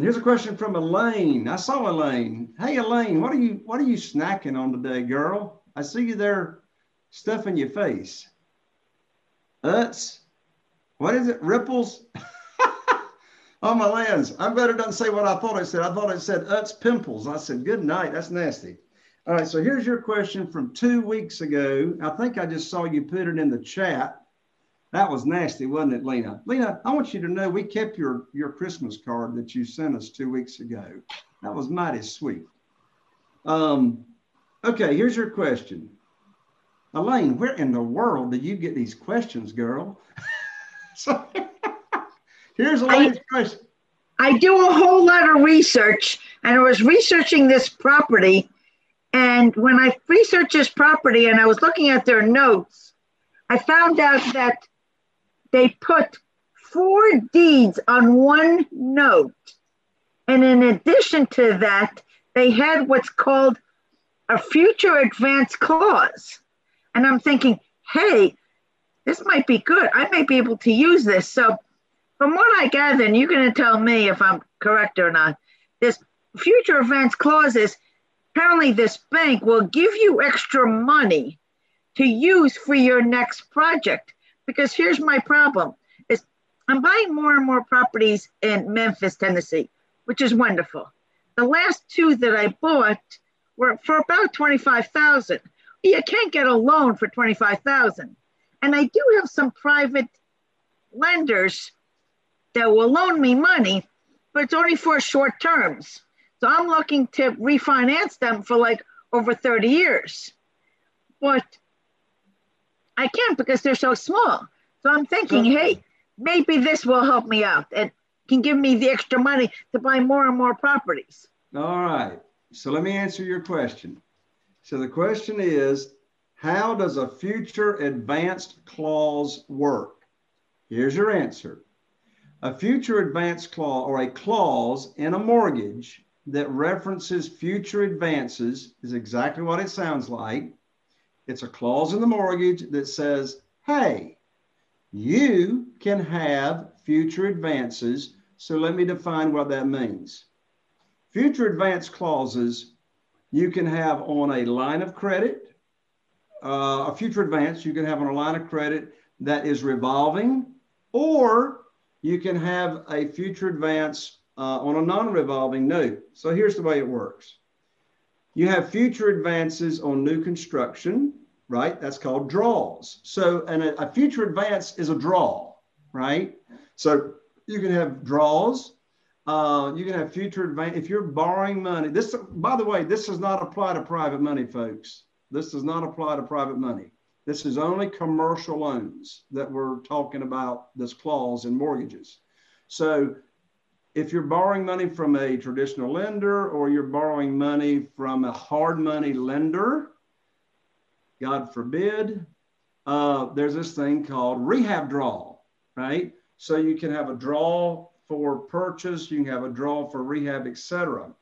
Here's a question from Elaine. I saw Elaine. Hey Elaine, what are you what are you snacking on today, girl? I see you there stuffing your face. Utz. What is it? Ripples? on my lens. I better not say what I thought I said. I thought it said Utz pimples. I said, good night. That's nasty. All right, so here's your question from two weeks ago. I think I just saw you put it in the chat. That was nasty, wasn't it, Lena? Lena, I want you to know we kept your, your Christmas card that you sent us two weeks ago. That was mighty sweet. Um, okay, here's your question. Elaine, where in the world did you get these questions, girl? so here's Elaine's I, question. I do a whole lot of research, and I was researching this property. And when I researched this property and I was looking at their notes, I found out that they put four deeds on one note. And in addition to that, they had what's called a future advance clause. And I'm thinking, hey, this might be good. I might be able to use this. So, from what I gather, and you're going to tell me if I'm correct or not, this future advance clause is apparently this bank will give you extra money to use for your next project because here's my problem is I'm buying more and more properties in Memphis, Tennessee, which is wonderful. The last two that I bought were for about 25,000. You can't get a loan for 25,000. And I do have some private lenders that will loan me money, but it's only for short terms. So I'm looking to refinance them for like over 30 years. But I can't because they're so small. So I'm thinking, hey, maybe this will help me out and can give me the extra money to buy more and more properties. All right. So let me answer your question. So the question is, how does a future advanced clause work? Here's your answer. A future advance clause or a clause in a mortgage that references future advances is exactly what it sounds like. It's a clause in the mortgage that says, hey, you can have future advances. So let me define what that means. Future advance clauses you can have on a line of credit, uh, a future advance you can have on a line of credit that is revolving, or you can have a future advance uh, on a non revolving note. So here's the way it works you have future advances on new construction, right? That's called draws. So, and a, a future advance is a draw, right? So you can have draws. Uh, you can have future advance if you're borrowing money. This, by the way, this does not apply to private money, folks. This does not apply to private money. This is only commercial loans that we're talking about. This clause in mortgages. So if you're borrowing money from a traditional lender or you're borrowing money from a hard money lender, God forbid, uh, there's this thing called rehab draw, right? So you can have a draw for purchase, you can have a draw for rehab, etc.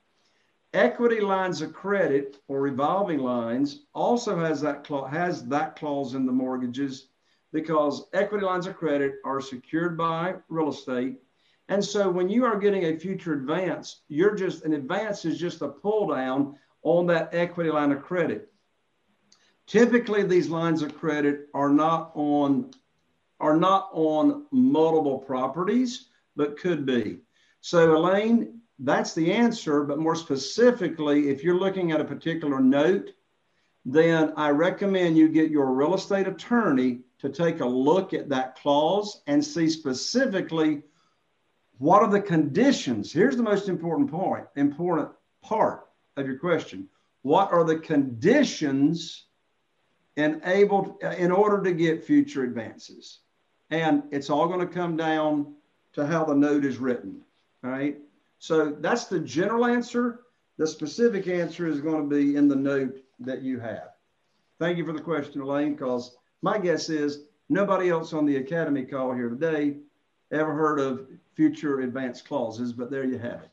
Equity lines of credit or revolving lines also has that clause, has that clause in the mortgages because equity lines of credit are secured by real estate. And so when you are getting a future advance, you're just an advance is just a pull down on that equity line of credit. Typically, these lines of credit are not on are not on multiple properties, but could be. So, Elaine, that's the answer. But more specifically, if you're looking at a particular note, then I recommend you get your real estate attorney to take a look at that clause and see specifically what are the conditions. Here's the most important point, important part of your question. What are the conditions enabled uh, in order to get future advances. And it's all going to come down to how the note is written. Right. So that's the general answer. The specific answer is going to be in the note that you have. Thank you for the question, Elaine, because my guess is nobody else on the Academy call here today ever heard of future advance clauses, but there you have it.